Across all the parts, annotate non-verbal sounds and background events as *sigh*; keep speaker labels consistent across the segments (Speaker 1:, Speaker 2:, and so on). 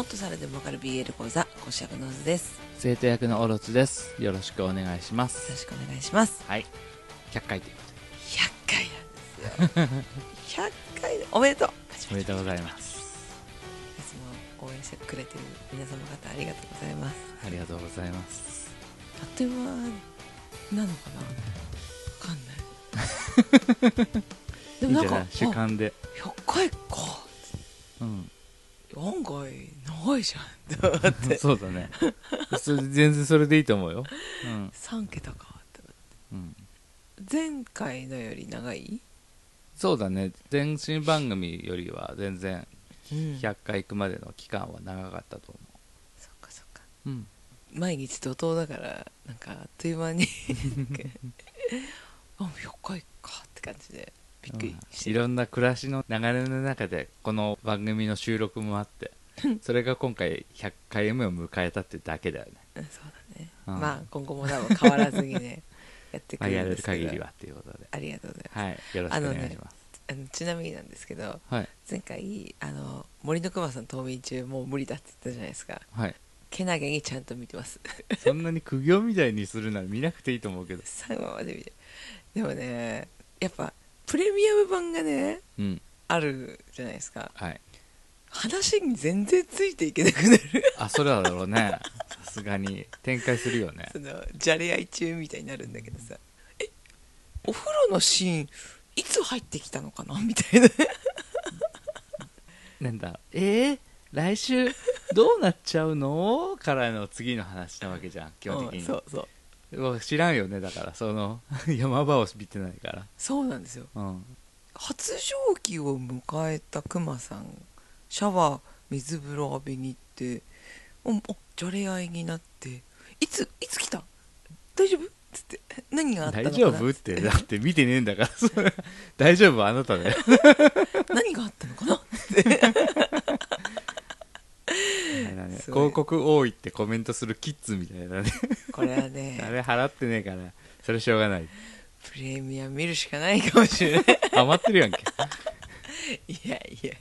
Speaker 1: もっとさらでもわかる BL 講座講師役の図です。よ
Speaker 2: 生徒役のオロチです。よろしくお願いします。
Speaker 1: ろしくお願いします。
Speaker 2: はい。100回というこ
Speaker 1: 100回なんですよ。*laughs* 100回でおめでとう。
Speaker 2: とでおめでとうございます。
Speaker 1: いつも応援してくれてる皆様方ありがとうございます。
Speaker 2: ありがとうございます。
Speaker 1: あっという間なのかな？わかんない。*laughs* でもなんか
Speaker 2: いいんじゃない？主観で。
Speaker 1: あ100回か。
Speaker 2: うん
Speaker 1: 案外長いじゃんって思って。*laughs*
Speaker 2: そうだね。それ全然それでいいと思うよ。うん、
Speaker 1: 3桁かって
Speaker 2: うん、
Speaker 1: 前回のより長い？
Speaker 2: そうだね。前身番組よりは全然
Speaker 1: うん。
Speaker 2: 100回行くまでの期間は長かったと思
Speaker 1: そっかそっか。
Speaker 2: ううん。
Speaker 1: 毎日怒涛だからなんかあっという間に。*laughs* あ100回かって感じでびっくりして。
Speaker 2: いろんな暮らしの流れの中でこの番組の収録もあってそれが今回100回目を迎えたってだけだよね、
Speaker 1: うんそうだね、
Speaker 2: うん。
Speaker 1: まあ今後も多分変わらずにね *laughs* やってく
Speaker 2: まあ、やれる限りはっていうことで。
Speaker 1: ありがとうございます、
Speaker 2: はいよろしくお願いします、
Speaker 1: あのちなみになんですけど
Speaker 2: はい。
Speaker 1: 前回あの森の熊さん冬眠中もう無理だって言ったじゃないですか。
Speaker 2: はい。
Speaker 1: けなげにちゃんと見てます。*laughs*
Speaker 2: そんなに苦行みたいにするなら見なくていいと思うけど。
Speaker 1: 3話まで見てでもねやっぱプレミアム版がね
Speaker 2: うん。
Speaker 1: あるじゃないですか。
Speaker 2: はい。
Speaker 1: 話に全然ついていけなくなる。
Speaker 2: あそれはだろうね。さすがに。展開するよね。
Speaker 1: そのじゃれ合い中みたいになるんだけどさ。えお風呂のシーンいつ入ってきたのかな？みたいな。
Speaker 2: なんだ。えー、来週どうなっちゃうの？からの次の話なわけじゃん基本的に、
Speaker 1: うんそうそう
Speaker 2: 知らんよねだからその *laughs* 山場を見てないから。
Speaker 1: そうなんですよ。
Speaker 2: うん。
Speaker 1: 発情期を迎えたクマさんシャワー水風呂浴びに行っておおじゃれ合いになっていついつ来た？大丈夫？つって *laughs* 何があったの
Speaker 2: 大
Speaker 1: かな？
Speaker 2: 丈夫ってだって見てねえんだから大丈夫？はあなただよ *laughs*
Speaker 1: 何があったのかな？
Speaker 2: ね。
Speaker 1: すごい。
Speaker 2: 広告多いってコメントするキッズみたいなね。
Speaker 1: これはね。*laughs*
Speaker 2: あれ払ってねえからそれしょうがない。
Speaker 1: プレミア見るしかないかもしれない。
Speaker 2: ハマってるやんけ。*laughs*
Speaker 1: いやいや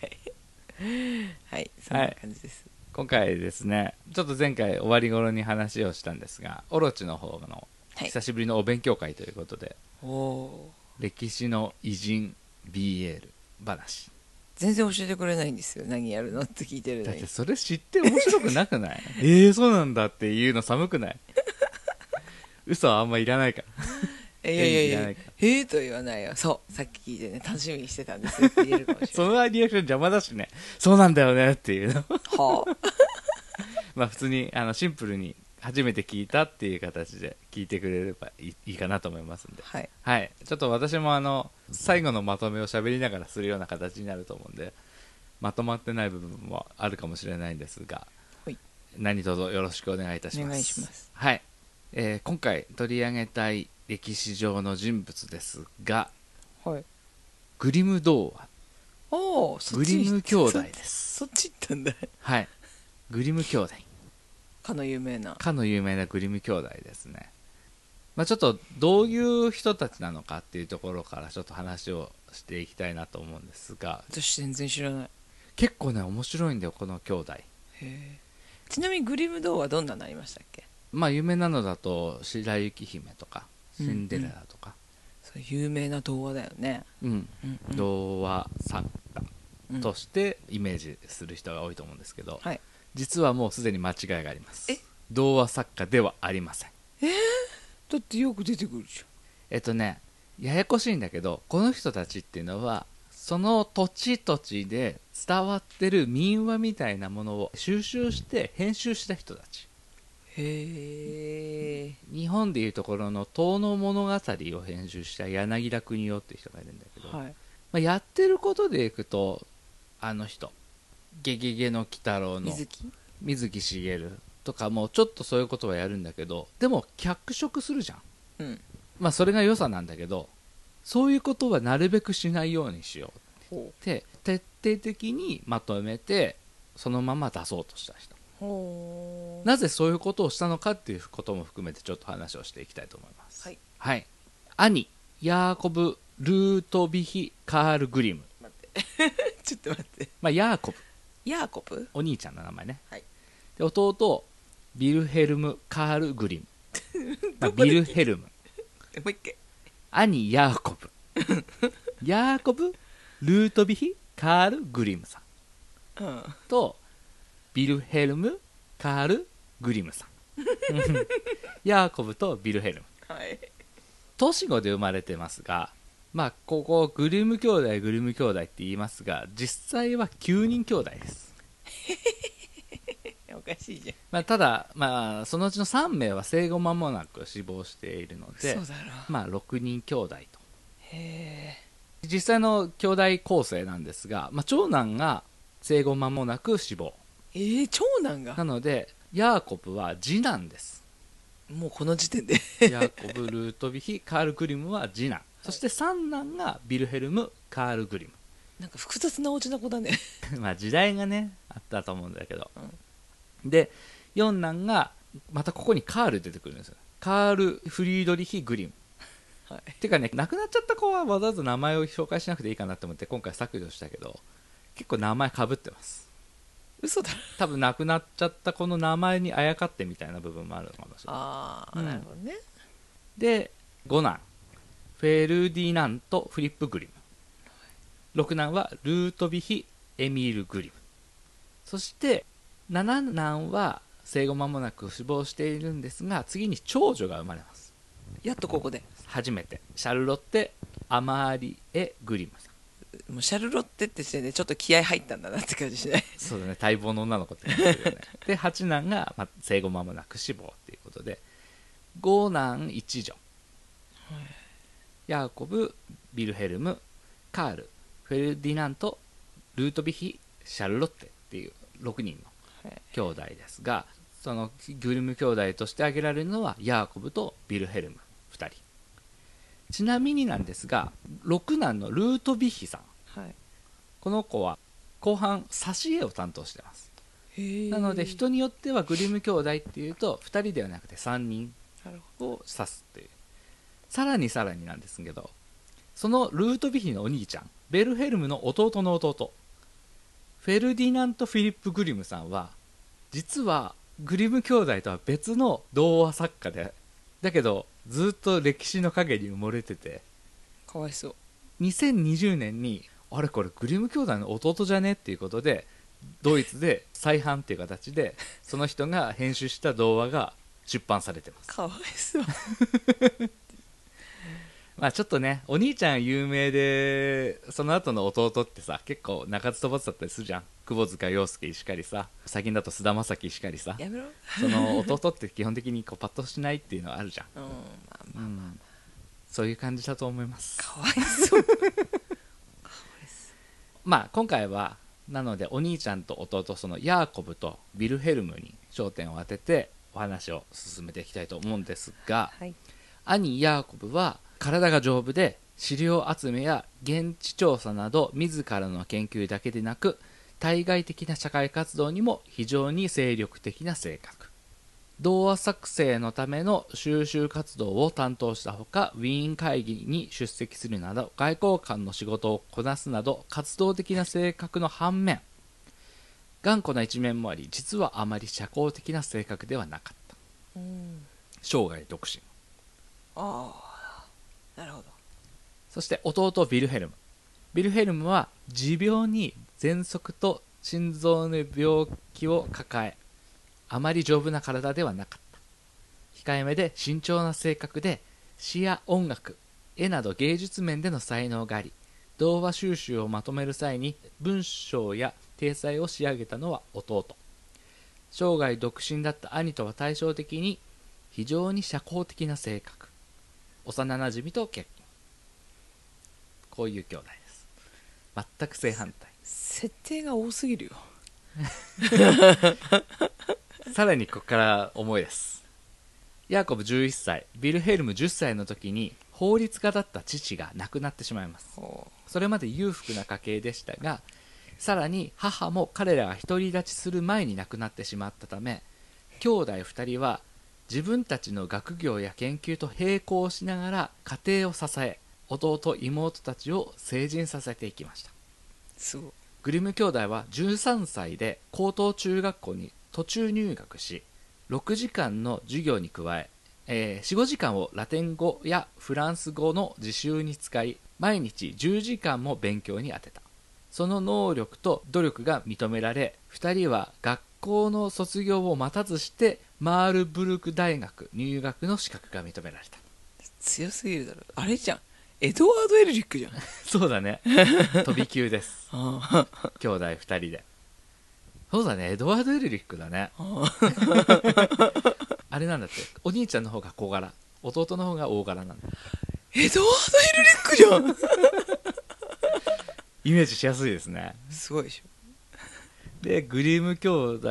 Speaker 1: はいそんな感じです、
Speaker 2: 今回ですねちょっと前回終わり頃に話をしたんですがオロチの方の
Speaker 1: はい。
Speaker 2: 久しぶりのお勉強会ということで、
Speaker 1: おお
Speaker 2: 歴史の偉人 BL 話
Speaker 1: 全然教えてくれないんですよ。何やるのって聞いてる
Speaker 2: だってそれ知って面白くなくない？*laughs* えーそうなんだっていうの寒くない？*laughs* 嘘はあんまいらないから。
Speaker 1: え *laughs* いやいやいや。
Speaker 2: いらないか
Speaker 1: へえと言わないよ。そうさっき聞いてね楽しみにしてたんですよって言えるかもしれ
Speaker 2: そのリアクション邪魔だしね。そうなんだよねっていうの。
Speaker 1: ないはあ。
Speaker 2: まあ普通にあのシンプルに初めて聞いたっていう形で聞いてくれればいいかなと思いますんで。
Speaker 1: はい。
Speaker 2: はい。ちょっと私もあの最後のまとめを喋りながらするような形になると思うんでまとまってない部分もあるかもしれないんですが、
Speaker 1: はい。
Speaker 2: 何卒よろしくお願いいたします。
Speaker 1: お願いします。
Speaker 2: はい、えー今回取り上げたい歴史上の人物ですが
Speaker 1: はい。
Speaker 2: グリム童話。
Speaker 1: おお
Speaker 2: グリム兄弟です。
Speaker 1: そっち行ったんだ。
Speaker 2: はい。グリム兄弟
Speaker 1: かの有名な。
Speaker 2: かの有名なグリム兄弟ですね、まあ、ちょっとどういう人たちなのかっていうところからちょっと話をしていきたいなと思うんですが。
Speaker 1: 私全然知らない。へ
Speaker 2: 結構ね面白いんだよこの兄弟。
Speaker 1: え。ちなみにグリム童話どんなのありましたっけ？
Speaker 2: まあ有名なのだと白雪姫とかシンデレラとか、
Speaker 1: そう有名な童話だよね。
Speaker 2: うん。
Speaker 1: うんうん。
Speaker 2: 童話作家
Speaker 1: うん
Speaker 2: としてイメージする人が多いと思うんですけど、
Speaker 1: はい
Speaker 2: 実はもうすでに間違いがあります。
Speaker 1: え？
Speaker 2: 童話作家ではありません。
Speaker 1: だってよく出てくるじ
Speaker 2: えっとねややこしいんだけどこの人たちっていうのはその土地土地で伝わってる民話みたいなものを収集して編集した人たち。
Speaker 1: ゃんへえ
Speaker 2: 日本でいうところの「遠野物語」を編集した柳田国夫っていう人がいるんだけど、
Speaker 1: はい。
Speaker 2: まあ、やってることでいくとあの人「ゲゲゲの鬼太郎」の。
Speaker 1: 水木？
Speaker 2: 水木しげるとかもちょっとそういうことはやるんだけどでも脚色するじゃん。
Speaker 1: うん。
Speaker 2: まあそれが良さなんだけどそういうことはなるべくしないようにしよう。
Speaker 1: ほ
Speaker 2: って徹底的にまとめてそのまま出そうとした人。
Speaker 1: うほう。
Speaker 2: なぜそういうことをしたのかっていうことも含めてちょっと話をしていきたいと思います。
Speaker 1: はい、
Speaker 2: はい、兄ヤーコブ・ルートビヒ・カール・グリム、
Speaker 1: 待って。*laughs* ちょっと待って。
Speaker 2: まあ、ヤーコブ
Speaker 1: ヤーコブ？
Speaker 2: お兄ちゃんの名前ね、
Speaker 1: はい。
Speaker 2: で弟ビルヘルム・カール・グリム、*laughs* まあ
Speaker 1: ど
Speaker 2: ビルヘルム。
Speaker 1: もう一回。
Speaker 2: 兄ヤーコブ。*laughs* ヤーコブ・ルートビヒ・カール・グリムさん。
Speaker 1: うん。
Speaker 2: とビルヘルム・カール・グリムさん。*laughs* ヤーコブとビルヘルム。
Speaker 1: はい。
Speaker 2: 年子で生まれてますがまあここグリム兄弟グリム兄弟って言いますが実際は9人兄弟です、*laughs*
Speaker 1: おかしいじゃん。
Speaker 2: まあ、ただ、まあ、そのうちの3名は生後間もなく死亡しているので
Speaker 1: そうだろ
Speaker 2: まあ6人兄弟と。
Speaker 1: へえ。
Speaker 2: 実際の兄弟構成なんですが、まあ、長男が生後間もなく死亡。
Speaker 1: えー、長男が？
Speaker 2: なのでヤーコブは次男です。
Speaker 1: もうこの時点で。
Speaker 2: ヤーコブ・ルートビヒ・カール・グリムは次男そして三男がビルヘルム・カール・グリム。
Speaker 1: なんか複雑なお家な子だね。*laughs*
Speaker 2: まあ時代がねあったと思うんだけど、で四男がまたここにカール出てくるんですよ。カール・フリードリヒ・グリム。
Speaker 1: はい。
Speaker 2: てかね亡くなっちゃった子はわざわざ名前を紹介しなくていいかなと思って今回削除したけど結構名前かぶってます。
Speaker 1: 嘘だ。ろ
Speaker 2: 多分亡くなっちゃった子の名前にあやかってみたいな部分もあるのかもしれない。
Speaker 1: ああ、
Speaker 2: うん。
Speaker 1: なるほどね。
Speaker 2: で五男フェルディナント・フリップ・グリム。六男はルートビヒ・エミール・グリム。そして七男は生後間もなく死亡しているんですが次に長女が生まれます。
Speaker 1: やっとここで。
Speaker 2: 初めて。シャルロッテ・アマーリエ・グリムさん。
Speaker 1: もうシャルロッテって時点でちょっと気合入ったんだなって感じしない？
Speaker 2: そうだね。待望の女の子って感じだよね。*laughs* で八男が、まあ、生後間もなく死亡っていうことで五男一女ヤーコブビルヘルムカールフェルディナントルートビヒシャルロッテっていう6人の
Speaker 1: はい
Speaker 2: 兄弟ですがそのグリム兄弟として挙げられるのはヤーコブとビルヘルム2人。ちなみになんですが6男のルートビヒさん。
Speaker 1: はい。
Speaker 2: この子は後半挿絵を担当してます。なので人によってはグリム兄弟っていうと2人ではなくて3人を指すっていうさらにさらになんですけどそのルートビヒのお兄ちゃんベルヘルムの弟の弟フェルディナント・フィリップ・グリムさんは実はグリム兄弟とは別の童話作家でだけどずっと歴史の陰に埋もれてて
Speaker 1: どかわいそう。
Speaker 2: 2020年にあれこれグリム兄弟の弟じゃねっていうことでドイツで再販っていう形でその人が編集した童話が出版されてます。
Speaker 1: かわいそう *laughs*
Speaker 2: まあちょっとねお兄ちゃん有名でその後の弟ってさ結構中津飛ばずだったりするじゃん。窪塚洋介しかりさ最近だと菅田将暉しかりさ。
Speaker 1: やめろ。
Speaker 2: その弟って基本的にこうパッとしないっていうのはあるじゃん、
Speaker 1: うんまあまあ
Speaker 2: うん、そういう感じだと思います。*laughs*
Speaker 1: かわいそう。
Speaker 2: まあ今回はなのでお兄ちゃんと弟そのヤーコブとビルヘルムに焦点を当ててお話を進めていきたいと思うんですが
Speaker 1: はい。
Speaker 2: 兄ヤーコブは体が丈夫で資料集めや現地調査など自らの研究だけでなく対外的な社会活動にも非常に精力的な性格。童話作成のための収集活動を担当したほかウィーン会議に出席するなど外交官の仕事をこなすなど活動的な性格の反面頑固な一面もあり実はあまり社交的な性格ではなかった。
Speaker 1: うん。
Speaker 2: 生涯独身。
Speaker 1: ああなるほど。
Speaker 2: そして弟ビルヘルム。ビルヘルムは持病に喘息と心臓の病気を抱えあまり丈夫な体ではなかった。控えめで慎重な性格で詩や音楽絵など芸術面での才能があり童話収集をまとめる際に文章や体裁を仕上げたのは弟。生涯独身だった兄とは対照的に非常に社交的な性格。幼なじみと結婚。こういう兄弟です。全く正反対。
Speaker 1: 設定が多すぎるよ。*laughs*
Speaker 2: さらにここから重いです。ヤーコブ11歳。ビルヘルム10歳の時に法律家だった父が亡くなってしまいます。
Speaker 1: ほ
Speaker 2: それまで裕福な家系でしたがさらに母も彼らが独り立ちする前に亡くなってしまったため兄弟2人は自分たちの学業や研究と並行しながら家庭を支え弟妹たちを成人させていきました。
Speaker 1: うすごい。
Speaker 2: グリム兄弟は13歳で高等中学校に途中入学し6時間の授業に加ええー45時間をラテン語やフランス語の自習に使い毎日10時間も勉強に充てた。その能力と努力が認められ2人は学校の卒業を待たずしてマールブルク大学入学の資格が認められた。
Speaker 1: 強すぎるだろ。あれじゃん。エドワード・エルリックじゃん。*laughs*
Speaker 2: そうだね。*laughs* 飛び級です。兄弟2人で。そうだね。エドワード・エルリックだね。
Speaker 1: あ *laughs*
Speaker 2: あれなんだって。お兄ちゃんの方が小柄。弟の方が大柄なんだ。
Speaker 1: エドワード・エルリックじゃん。
Speaker 2: イメージしやすいですね。
Speaker 1: すごいでしょ。
Speaker 2: でグリム兄弟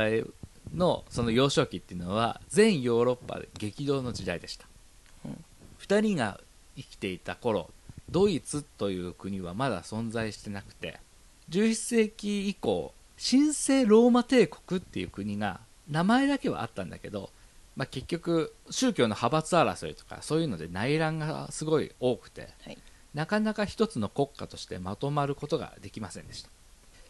Speaker 2: のその幼少期っていうのは全ヨーロッパで激動の時代でした、
Speaker 1: うん
Speaker 2: 2人が生きていた頃ドイツという国はまだ存在してなくて11世紀以降神聖ローマ帝国っていう国が名前だけはあったんだけど、まあ、結局宗教の派閥争いとかそういうので内乱がすごい多くて
Speaker 1: はい。
Speaker 2: なかなか一つの国家としてまとまることができませんでした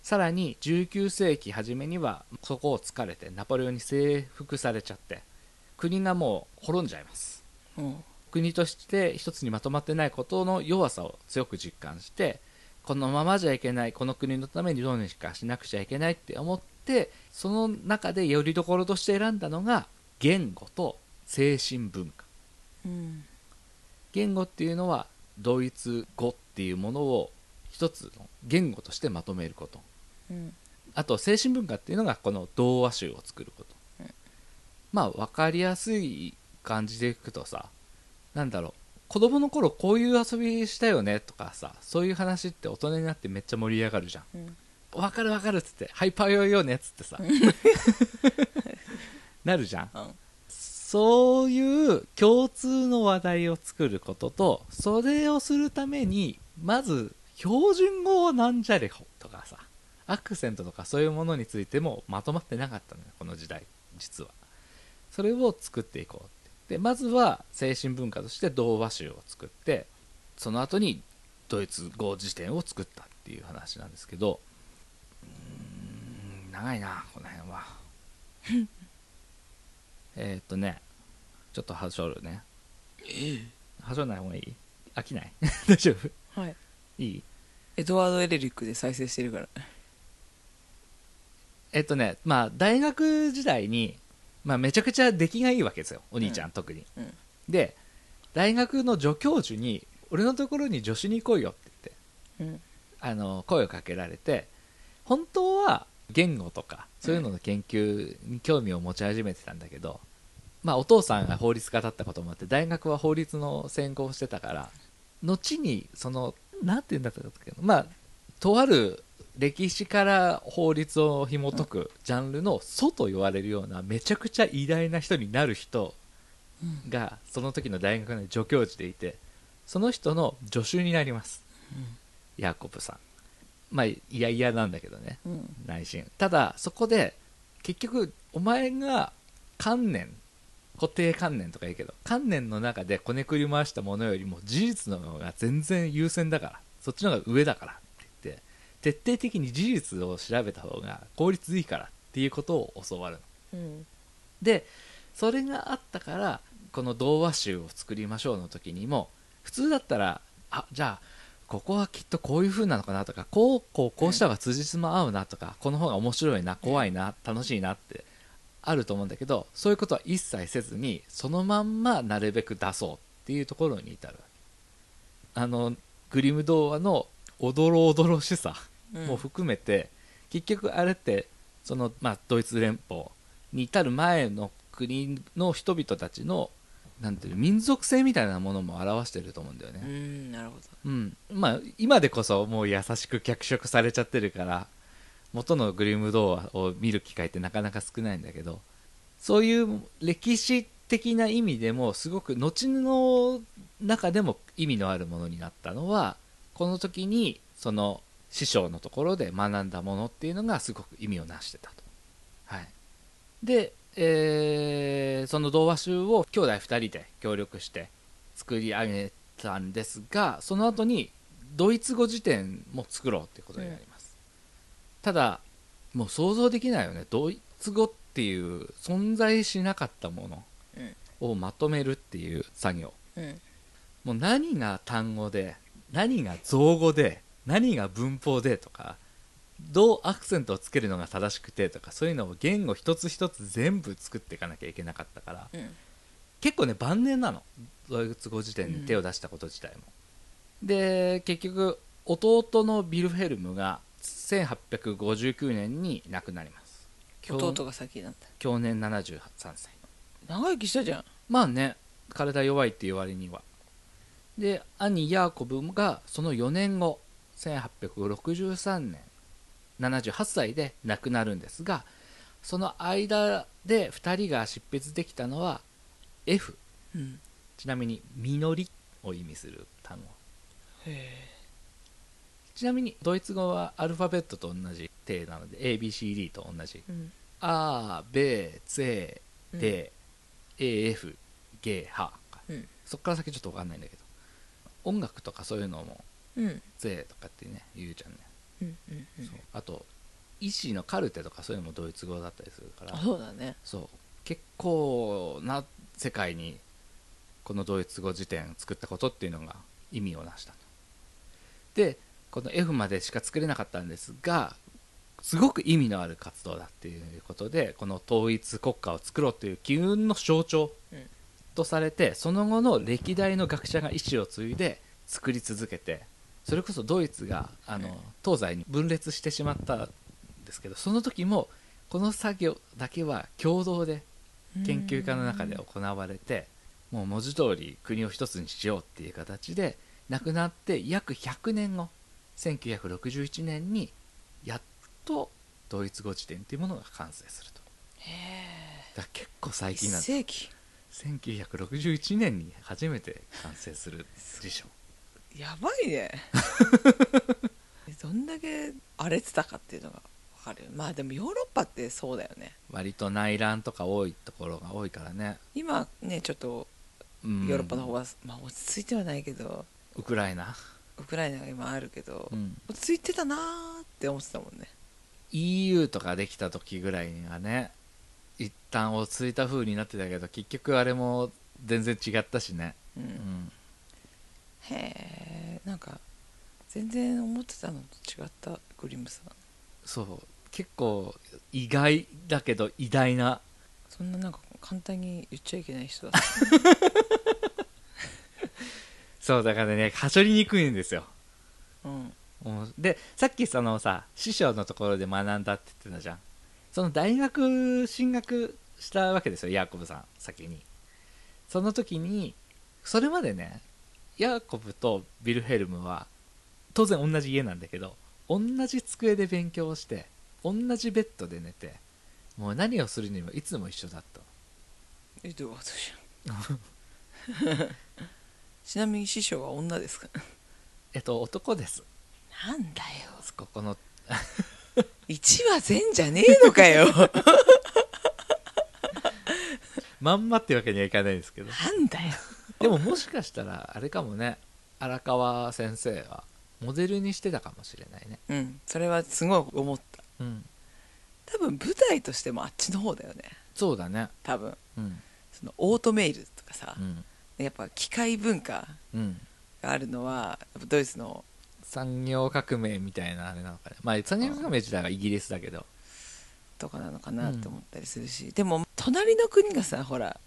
Speaker 2: さらに19世紀初めにはそこを突かれてナポレオンに征服されちゃって国がもう滅んじゃいます。
Speaker 1: うん。
Speaker 2: 国として一つにまとまってないことの弱さを強く実感してこのままじゃいけないこの国のためにどうにかしなくちゃいけないって思ってその中でよりどころとして選んだのが言語と精神文化。
Speaker 1: うん。
Speaker 2: 言語っていうのはドイツ語っていうものを一つの言語としてまとめること
Speaker 1: うん。
Speaker 2: あと精神文化っていうのがこの童話集を作ること、
Speaker 1: うん。
Speaker 2: まあ分かりやすい感じでいくとさなんだろう。子供の頃こういう遊びしたよねとかさそういう話って大人になってめっちゃ盛り上がるじゃん。
Speaker 1: うん。
Speaker 2: 分かる分かるっつってハイパーヨーヨーねっつってさ。*laughs* なるじゃん。
Speaker 1: うん。
Speaker 2: そういう共通の話題を作ることとそれをするためにまず標準語はなんじゃれほとかさアクセントとかそういうものについてもまとまってなかったのよこの時代。実は。それを作っていこうって。でまずは精神文化として童話集を作ってその後にドイツ語辞典を作ったっていう話なんですけどうーん長いなこの辺は。*laughs* えーっとねちょっとはしょるね。
Speaker 1: え
Speaker 2: はしょらない方がいい？飽きない？*laughs* 大丈夫？
Speaker 1: えはい。
Speaker 2: いい？
Speaker 1: エドワード・エルリックで再生してるから
Speaker 2: えっとねまあ大学時代に、まあ、めちゃくちゃ出来がいいわけですよお兄ちゃん、
Speaker 1: うん
Speaker 2: 特に。
Speaker 1: うん。
Speaker 2: で大学の助教授に俺のところに助手に来いよって言って
Speaker 1: うん。
Speaker 2: あの声をかけられて本当は言語とかそういうのの研究に興味を持ち始めてたんだけど、まあ、お父さんが法律家だったこともあって大学は法律の専攻をしてたから後にそのなんて言うんだったっけなまあとある歴史から法律を紐解くジャンルの祖と言われるようなめちゃくちゃ偉大な人になる人
Speaker 1: うん。
Speaker 2: がその時の大学の助教授でいてその人の助手になります。ヤコブさん。まあいやいやなんだけどね。
Speaker 1: うん。
Speaker 2: 内心。ただそこで結局お前が観念固定観念とか言うけど観念の中でこねくり回したものよりも事実の方が全然優先だから。そっちの方が上だから徹底的に事実を調べた方が効率いいからっていうことを教わるの。
Speaker 1: うん。
Speaker 2: でそれがあったからこの童話集を作りましょうの時にも普通だったらあじゃあここはきっとこういう風なのかなとかこうこうこうした方が辻褄合うなとかこの方が面白いな怖いな楽しいなってあると思うんだけどそういうことは一切せずにそのまんまなるべく出そうっていうところに至る。あのグリム童話のおどろおどろしさ。
Speaker 1: うん
Speaker 2: も含めて、結局あれってその、まあ、ドイツ連邦に至る前の国の人々たちのなんていうの民族性みたいなものも表してると思うんだよ
Speaker 1: う
Speaker 2: ね、
Speaker 1: んなるほど。
Speaker 2: うん。まあ、今でこそもう優しく脚色されちゃってるから元のグリム童話を見る機会ってなかなか少ないんだけどそういう歴史的な意味でもすごく後の中でも意味のあるものになったのはこの時にその師匠のところで学んだものっていうのがすごく意味をなしてたと。はい、で、えーその童話集を兄弟2人で協力して作り上げたんですがその後にドイツ語辞典も作ろうっていうことになります、ただもう想像できないよね。ドイツ語っていう存在しなかったものをまとめるっていう作業。
Speaker 1: うん。
Speaker 2: もう何が単語で何が造語で何が文法でとかどうアクセントをつけるのが正しくてとかそういうのを言語一つ一つ全部作っていかなきゃいけなかったから
Speaker 1: うん。
Speaker 2: 結構ね晩年なの。ドイツ語辞典に手を出したこと自体も、で結局弟のビルヘルムが1859年に亡くなります。
Speaker 1: 弟が先なんだ
Speaker 2: 去年73歳。
Speaker 1: 長生きしたじゃん。
Speaker 2: まあね体弱いっていう割には。で兄ヤーコブがその4年後1863年78歳で亡くなるんですがその間で2人が執筆できたのは F
Speaker 1: うん。
Speaker 2: ちなみに「実り」を意味する単語。
Speaker 1: へ
Speaker 2: ちなみにドイツ語はアルファベットと同じ体なので ABCD と同じ。
Speaker 1: えうん。
Speaker 2: あベゼデ AF ゲハ
Speaker 1: うん。
Speaker 2: そっから先ちょっと分かんないんだけど。音楽とかそういうのも
Speaker 1: うん
Speaker 2: ゼとかってね言うじゃんね、
Speaker 1: うんうんうん。
Speaker 2: そう。あと医師のカルテとかそういうのもドイツ語だったりするから。
Speaker 1: あそうだね。
Speaker 2: そう。結構な世界にこのドイツ語辞典作ったことっていうのが意味をなしたと。でこの F までしか作れなかったんですがすごく意味のある活動だっていうことでこの統一国家を作ろうという機運の象徴
Speaker 1: うん。
Speaker 2: とされてその後の歴代の学者が意思を継いで作り続けてそれこそドイツがあの東西に分裂してしまったんですけどその時もこの作業だけは共同で研究家の中で行われてもう文字通り国を一つにしようっていう形で亡くなって約100年後1961年にやっとドイツ語辞典っていうものが完成すると。
Speaker 1: へ
Speaker 2: だ結構最
Speaker 1: え
Speaker 2: 近なんです。
Speaker 1: 世紀。
Speaker 2: 1961年に初めて完成する辞書
Speaker 1: やばいね。*laughs* どんだけ荒れてたかっていうのが分かるよ。まあでもヨーロッパってそうだよね。
Speaker 2: 割と内乱とか多いところが多いからね、
Speaker 1: 今ねちょっと
Speaker 2: うん。
Speaker 1: ヨーロッパの方は、まあ落ち着いてはないけど
Speaker 2: ウクライナ、
Speaker 1: ウクライナが今あるけど、
Speaker 2: うん。
Speaker 1: 落ち着いてたなーって思ってたもんね。
Speaker 2: EU とかできた時ぐらいにはね一旦落ち着いた風になってたけど結局あれも全然違ったしね、
Speaker 1: うん。
Speaker 2: うん、
Speaker 1: へえんか全然思ってたのと違ったグリムさん。
Speaker 2: そう結構意外だけど偉大な。
Speaker 1: そんななんか簡単に言っちゃいけない人だっ *laughs*
Speaker 2: そうだからねはしょりにくいんですよ。
Speaker 1: たうん。
Speaker 2: でさっきそのさ師匠のところで学んだって言ってたじゃん。その大学進学したわけですよヤーコブさん先に。その時にそれまでねヤーコブとビルヘルムは当然同じ家なんだけど同じ机で勉強をして同じベッドで寝てもう何をするにもいつも一緒だった
Speaker 1: えどういうことじゃん。*laughs* ちなみに師匠は女ですか？
Speaker 2: えっと男です。
Speaker 1: なんだよ。
Speaker 2: ここの *laughs*
Speaker 1: 1話全じゃねえのかよ。
Speaker 2: まんまってわけにはいかないですけど。
Speaker 1: なんだよ
Speaker 2: でももしかしたらあれかもね。荒川先生はモデルにしてたかもしれないね。
Speaker 1: うん。それはすごい思った。
Speaker 2: うん。
Speaker 1: 多分舞台としてもあっちの方だよね。
Speaker 2: そうだね。
Speaker 1: 多分。
Speaker 2: うん。
Speaker 1: そのオートメイルとかさ
Speaker 2: う、ん。
Speaker 1: やっぱ機械文化
Speaker 2: うん。
Speaker 1: があるのはドイツの
Speaker 2: 産業革命みたいなあれなのかね。まあ産業革命自体はイギリスだけど。
Speaker 1: とかなのかなって思ったりするし、でも隣の国がさほら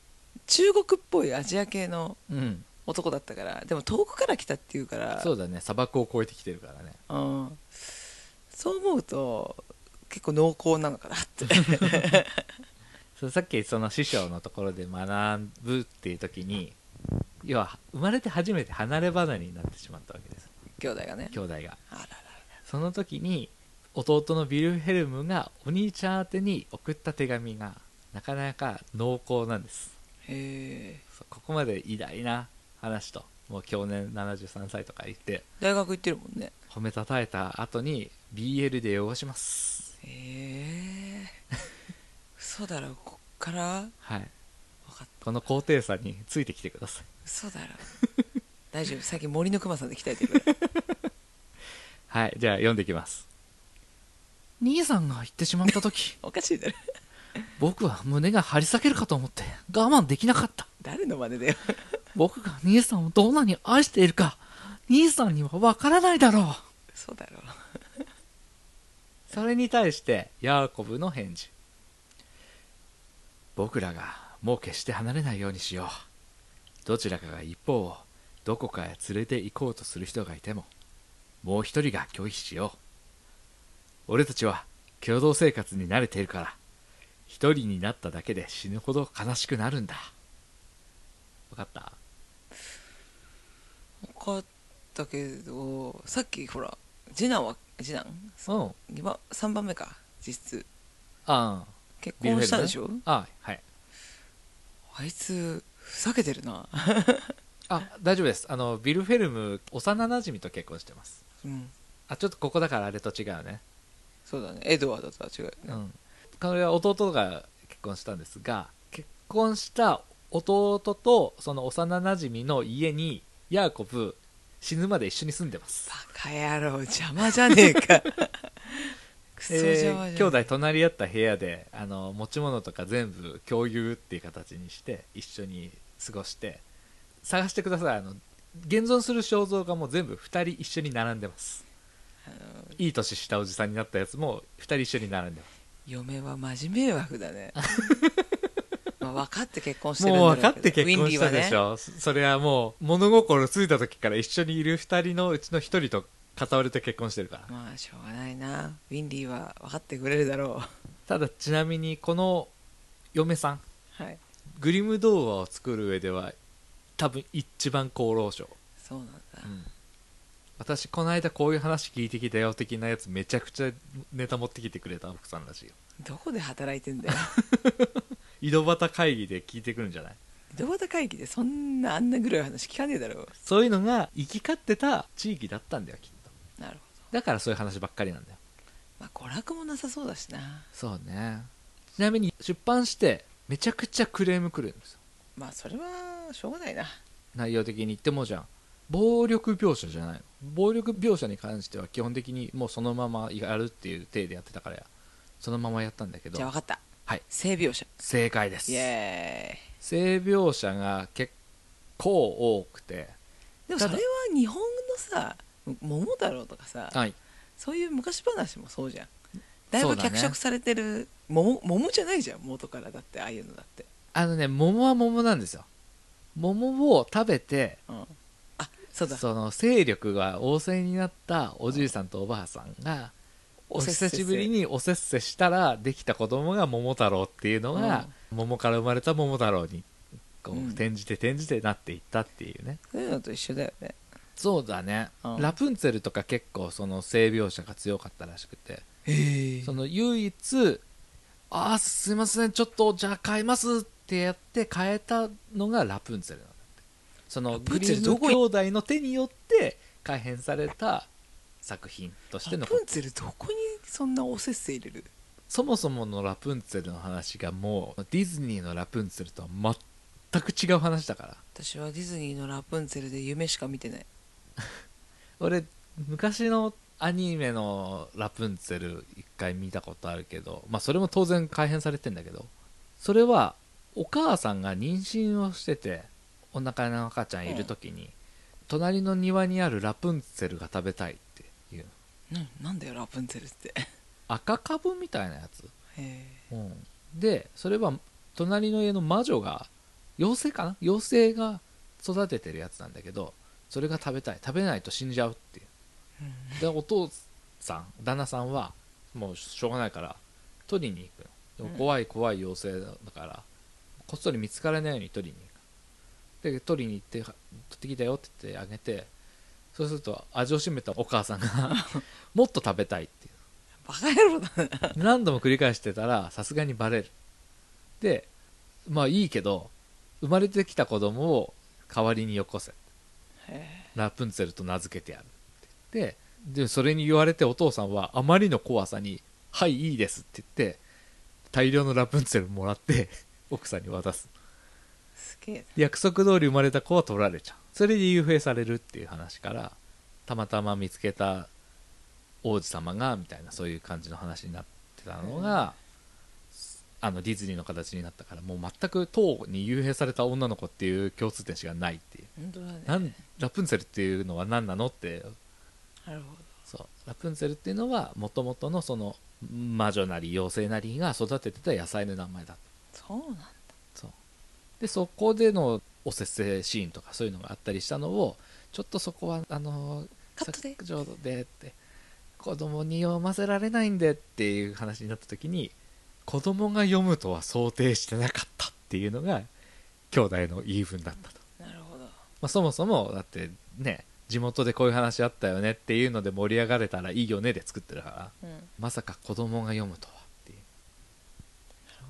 Speaker 1: 中国っぽいアジア系の
Speaker 2: うん。
Speaker 1: 男だったからでも遠くから来たっていうから
Speaker 2: そうだね。砂漠を越えてきてるからね。
Speaker 1: うん、そう思うと結構濃厚なのかなって。*laughs*
Speaker 2: そうさっきその師匠のところで学ぶっていう時に要は生まれて初めて離れ離れになってしまったわけです。
Speaker 1: 兄弟がね。
Speaker 2: 兄弟が。
Speaker 1: あらら
Speaker 2: その時に弟のビルヘルムがお兄ちゃん宛てに送った手紙がなかなか濃厚なんです。
Speaker 1: へえ
Speaker 2: そうここまで偉大な話ともう去年73歳とか言って
Speaker 1: 大学行ってるもんね。
Speaker 2: 褒めたたえた後に BL で汚します。
Speaker 1: へえ嘘だろこっから？
Speaker 2: はい。
Speaker 1: 分かった。
Speaker 2: この高低差についてきてください。
Speaker 1: 嘘だろ。*laughs* 大丈夫。最近森の熊さんで鍛えてるから。*laughs*
Speaker 2: はいじゃあ読んでいきます。兄さんが言ってしまった時。*laughs*
Speaker 1: おかしいだろ
Speaker 2: 僕は胸が張り裂けるかと思って我慢できなかった。
Speaker 1: 誰の真似だよ。
Speaker 2: 僕が兄さんをどんなに愛しているか兄さんにはわからないだろう。
Speaker 1: そうだろ。
Speaker 2: それに対してヤーコブの返事。僕らがもう決して離れないようにしよう。どちらかが一方をどこかへ連れて行こうとする人がいてももう一人が拒否しよう。俺たちは共同生活に慣れているから一人になっただけで死ぬほど悲しくなるんだ。分かった？
Speaker 1: 分かったけどさっきほら次男は次男？
Speaker 2: う
Speaker 1: 番3番目か実質。
Speaker 2: あ
Speaker 1: 結婚したでしょ、
Speaker 2: あはい。
Speaker 1: あいつふざけてるな。
Speaker 2: あ大丈夫です。あのビルフェルム幼なじみと結婚してます。
Speaker 1: うん。
Speaker 2: あちょっとここだからあれと違うね。
Speaker 1: そうだね。エドワードとは違うよね、
Speaker 2: うん、これは弟が結婚したんですが結婚した弟とその幼なじみの家にヤーコブ死ぬまで一緒に住んでます、
Speaker 1: バカ野郎邪魔じゃねえか。*laughs* クソ邪魔じゃね
Speaker 2: えー兄弟隣り合った部屋であの持ち物とか全部共有っていう形にして一緒に過ごして探してください。あの現存する肖像画も全部2人一緒に並んでます。いい年したおじさんになったやつも2人一緒に並んでます
Speaker 1: 嫁は真面目枠だね。*laughs* まあ分かって結婚してるんだ
Speaker 2: もう分かって結婚したでしょ、そそれはもう物心ついた時から一緒にいる2人のうちの1人と片割れて結婚してるから。
Speaker 1: まあしょうがないな。ウィンリーは分かってくれるだろ
Speaker 2: ただちなみにこの嫁さん
Speaker 1: うはい。
Speaker 2: グリム童話を作る上では多分一番厚労省、
Speaker 1: そうなんだ、
Speaker 2: うん私この間こういう話聞いてきたよ的なやつめちゃくちゃネタ持ってきてくれた奥さんらしいよ。
Speaker 1: どこで働いてんだよ。*laughs*
Speaker 2: 井戸端会議で聞いてくるんじゃない？
Speaker 1: 井戸端会議でそんなあんなぐらい話聞かねえだろ。う
Speaker 2: そういうのが行き交ってた地域だったんだよきっと。
Speaker 1: なるほ
Speaker 2: だからそういう話ばっかりなんだよ。
Speaker 1: どまあ娯楽もなさそうだしな。
Speaker 2: そうね。ちなみに出版してめちゃくちゃクレーム来るんですよ。
Speaker 1: まあそれはしょうがないな。
Speaker 2: 内容的に言ってもじゃん暴力描写じゃない。の暴力描写に関しては基本的にもうそのままやるっていう体でやってたからや。そのままやったんだけど。
Speaker 1: じゃあ分かった。
Speaker 2: はい。
Speaker 1: 性描写。
Speaker 2: 正解です。
Speaker 1: イエ
Speaker 2: 性描写が結構多くて。
Speaker 1: ーイでもそれは日本のさ桃太郎とかさ
Speaker 2: はい。
Speaker 1: そういう昔話もそうじゃん。だいぶ脚色されてる桃桃じゃないじゃん。元からだってああいうのだって。
Speaker 2: あのね桃は桃なんですよ。桃を食べて
Speaker 1: うん。あそうだ。
Speaker 2: その勢力が旺盛になったおじいさんとおばあさんがお久しぶりにおせっせしたらできた子供が桃太郎っていうのが、桃から生まれた桃太郎にこう
Speaker 1: うん。
Speaker 2: 転じて転じてなっていったっていうね、
Speaker 1: そういうのと一緒だよね。
Speaker 2: そうだね、
Speaker 1: うん。
Speaker 2: ラプンツェルとか結構その性描写が強かったらしくて。その唯一「ああすいませんちょっとじゃあ変えます」ってやって変えたのがラプンツェルなそのグリーム兄弟の手によって改変された作品としての
Speaker 1: ラプンツェルどこにそんなおせっせ入れる？
Speaker 2: そもそものラプンツェルの話がもうディズニーのラプンツェルとは全く違う話だから。
Speaker 1: 私はディズニーのラプンツェルで夢しか見てない。*laughs*
Speaker 2: 俺昔のアニメのラプンツェル一回見たことあるけどまあそれも当然改変されてんだけどそれはお母さんが妊娠をしててお腹の赤ちゃんいる時に、隣の庭にあるラプンツェルが食べたいっていう。
Speaker 1: ななんだよラプンツェルって。*laughs*
Speaker 2: 赤かぶみたいなやつ、
Speaker 1: へ
Speaker 2: うん、でそれは隣の家の魔女が妖精かな？妖精が育ててるやつなんだけどそれが食べたい。食べないと死んじゃうっていう。
Speaker 1: え
Speaker 2: でお父さん旦那さんはもうしょうがないから取りに行くの。でも
Speaker 1: うん。
Speaker 2: 怖い怖い妖精だから、こっそり見つからないように取りに行くで取りに行って取ってきたよって言ってあげてそうすると味を占めたお母さんが *laughs* もっと食べたいっていう。
Speaker 1: バカ野郎だな
Speaker 2: 何度も繰り返してたらさすがにバレる。でまあいいけど生まれてきた子供を代わりによこせ。
Speaker 1: へ
Speaker 2: ラプンツェルと名付けてやるって。でそれに言われてお父さんはあまりの怖さに「はいいいです」って言って大量のラプンツェルもらって奥さんに渡す。
Speaker 1: えすげえ。
Speaker 2: 約束通り生まれた子は取られちゃう。それで幽閉されるっていう話からたまたま見つけた王子様がみたいなそういう感じの話になってたのが、あのディズニーの形になったからもう全く塔に幽閉された女の子っていう共通点しかないっていう、
Speaker 1: 本当だね。
Speaker 2: なんラプンツェルっていうのは何なのって。
Speaker 1: なるほ
Speaker 2: そう。ラプンツェルっていうのはもともとのその魔女なり妖精なりが育ててた野菜の名前だった。
Speaker 1: どそうなんだ
Speaker 2: でそこでのおせっせいシーンとかそういうのがあったりしたのをちょっとそこはあの
Speaker 1: カットで？
Speaker 2: 削除でって子供に読ませられないんでっていう話になった時に子供が読むとは想定してなかったっていうのが兄弟の言い分だったと、
Speaker 1: なるほど。
Speaker 2: まあ、そもそもだってね地元でこういう話あったよねっていうので盛り上がれたらいいよねで作ってるから
Speaker 1: うん。
Speaker 2: まさか子供が読むとは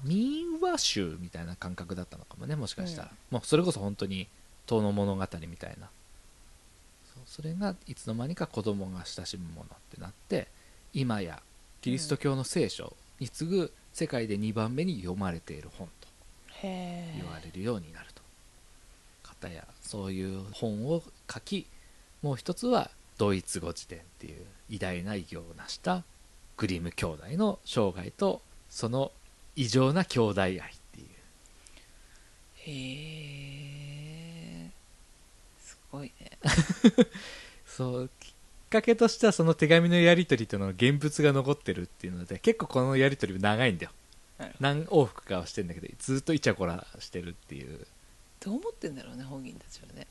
Speaker 2: 民話集みたいな感覚だったのかもねもしかしたら、もうそれこそ本当に「遠の物語」みたいな。それがいつの間にか子供が親しむものってなって今やキリスト教の聖書に次ぐ世界で2番目に読まれている本と言われるようになると。方やそういう本を書きもう一つはドイツ語辞典っていう偉大な偉業を成したグリム兄弟の生涯とその異常な兄弟愛っていう。
Speaker 1: へえすごいね。*laughs*
Speaker 2: そうきっかけとしてはその手紙のやり取りとのの現物が残ってるっていうので結構このやり取り長いんだよ。何往復かはしてんだけどずっとイチャコラしてるっていう。
Speaker 1: どどう思ってんだろうね本人たちはね。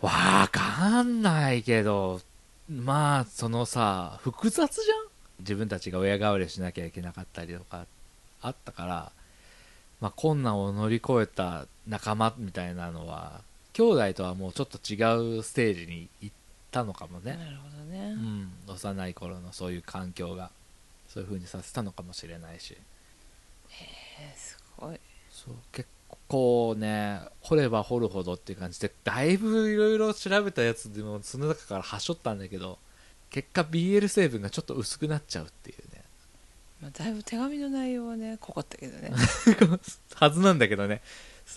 Speaker 2: わかんないけどまあそのさ複雑じゃん？自分たちが親代わりしなきゃいけなかったりとかあったから、まあ、困難を乗り越えた仲間みたいなのは兄弟とはもうちょっと違うステージに行ったのかもね、
Speaker 1: なるほどね、
Speaker 2: うん、幼い頃のそういう環境がそういう風にさせたのかもしれないし。
Speaker 1: えーすごい。
Speaker 2: そう。結構ね掘れば掘るほどっていう感じでだいぶいろいろ調べたやつでもその中からはしょったんだけど結果 BL 成分がちょっと薄くなっちゃうっていうね。
Speaker 1: まあ、だいぶ手紙の内容はね濃かったけどね。*laughs*
Speaker 2: はずなんだけどね。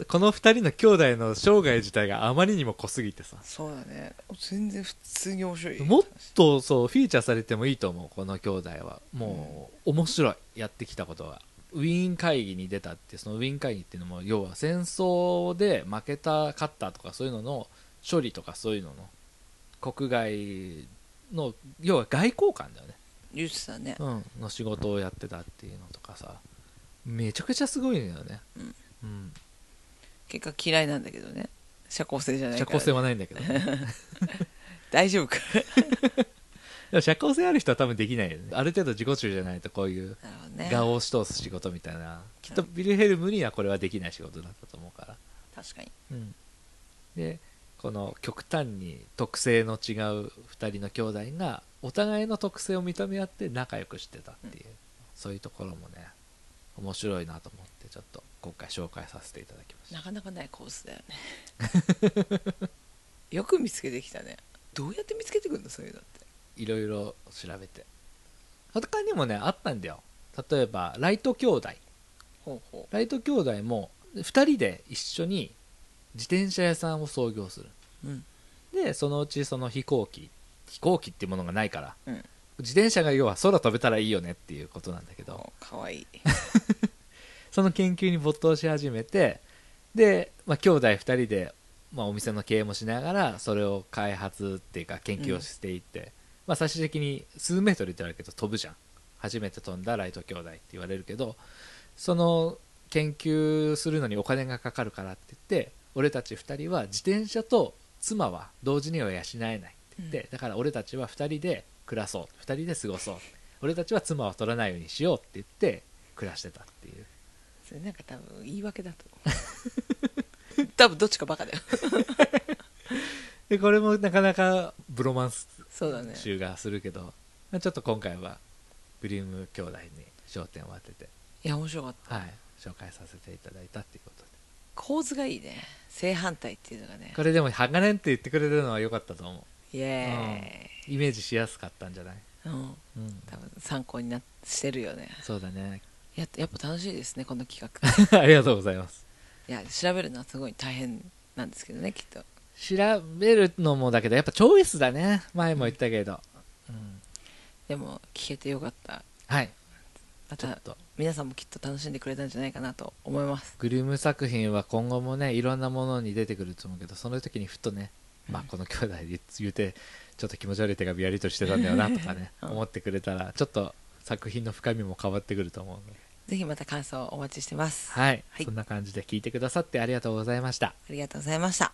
Speaker 2: この2人の兄弟の生涯自体があまりにも濃すぎてさ。
Speaker 1: そうだね。全然普通に面白い。
Speaker 2: もっとそうフィーチャーされてもいいと思うこの兄弟は。もう面白い。やってきたことがウィーン会議に出たってそのウィーン会議っていうのも要は戦争で負けた勝ったとかそういうのの処理とかそういうのの国外の要は外交官だよね、
Speaker 1: 言ってたね。
Speaker 2: うん、の仕事をやってたっていうのとかさ。めちゃくちゃすごいんだよね。
Speaker 1: うん。
Speaker 2: うん。
Speaker 1: 結果嫌いなんだけどね。社交性じゃないから
Speaker 2: 社交性はないんだけど、ね、*laughs*
Speaker 1: 大丈夫か？*laughs*
Speaker 2: でも社交性ある人は多分できないよね。ある程度自己中じゃないとこういう
Speaker 1: なるほどね。
Speaker 2: 画を押し通す仕事みたいな。きっとビルヘルムにはこれはできない仕事だったと思うから、
Speaker 1: 確かに。
Speaker 2: うん、でこの極端に特性の違う2人の兄弟がお互いの特性を認め合って仲良くしてたっていう、そういうところもね面白いなと思ってちょっと今回紹介させていただきました。
Speaker 1: なかなかないコースだよね。*laughs* よく見つけてきたね。どうやって見つけてくるのそういうのって。
Speaker 2: いろいろ調べて。他にもねあったんだよ。例えばライト兄弟。ライト兄弟も2人で一緒に自転車屋さんを創業する。
Speaker 1: ううん。
Speaker 2: でそのうちその飛行機飛行機っていうものがないから
Speaker 1: うん。
Speaker 2: 自転車が要は空飛べたらいいよねっていうことなんだけど。
Speaker 1: おかわいい。*laughs*
Speaker 2: その研究に没頭し始めてで、まあ、兄弟2人で、まあ、お店の経営もしながらそれを開発っていうか研究をしていって、まあ、最終的に数メートルって言われるけど飛ぶじゃん。初めて飛んだライト兄弟って言われるけどその研究するのにお金がかかるからって言って俺たち2人は自転車と妻は同時には養えないって言って、だから俺たちは2人で暮らそう2人で過ごそう。俺たちは妻は取らないようにしようって言って暮らしてたっていう。
Speaker 1: それなんか多分言い訳だと思う。*laughs* 多分どっちかバカだよ。*laughs*
Speaker 2: でこれもなかなかブロマンス
Speaker 1: そうだね。
Speaker 2: 集がするけど、まあちょっと今回はブリーム兄弟に焦点を当てて、
Speaker 1: いや面白かった。
Speaker 2: はい、紹介させていただいたっていうことで
Speaker 1: 構図がいいね。正反対っていうのがね。
Speaker 2: これでも鋼って言ってくれるのは良かったと思
Speaker 1: イエ
Speaker 2: うイメージしやすかったんじゃない、
Speaker 1: ーイ、うん、
Speaker 2: うん、
Speaker 1: 多分参考になしてるよね。
Speaker 2: そうだね。
Speaker 1: ややっぱ楽しいですねこの企画。*laughs*
Speaker 2: ありがとうございます。
Speaker 1: いや調べるのはすごい大変なんですけどねきっと。
Speaker 2: 調べるのもだけどやっぱチョイスだね。前も言ったけど、うん、
Speaker 1: でも聞けてよかった。
Speaker 2: はい
Speaker 1: ま
Speaker 2: ちょったと。
Speaker 1: 皆さんもきっと楽しんでくれたんじゃないかなと思います。
Speaker 2: グルーム作品は今後もねいろんなものに出てくると思うけどその時にふとね、まあこの兄弟で言うてちょっと気持ち悪い手紙やり取りしてたんだよなとかね、
Speaker 1: うん。
Speaker 2: 思ってくれたらちょっと作品の深みも変わってくると思うので。
Speaker 1: ぜひまた感想をお待ちしてます。
Speaker 2: はい、
Speaker 1: はい。
Speaker 2: そんな感じで聞いてくださってありがとうございました。
Speaker 1: ありがとうございました